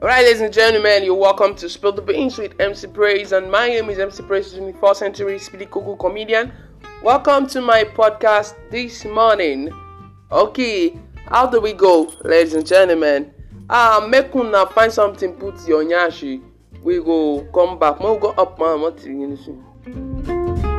Alright, ladies and gentlemen, you're welcome to Spill the Beans with MC Praise, and my name is MC Praise, twenty-first century speedy cuckoo comedian. Welcome to my podcast this morning. Okay, how do we go, ladies and gentlemen? Ah, make una find something put your nyashi. We go come back. We go up, man. What you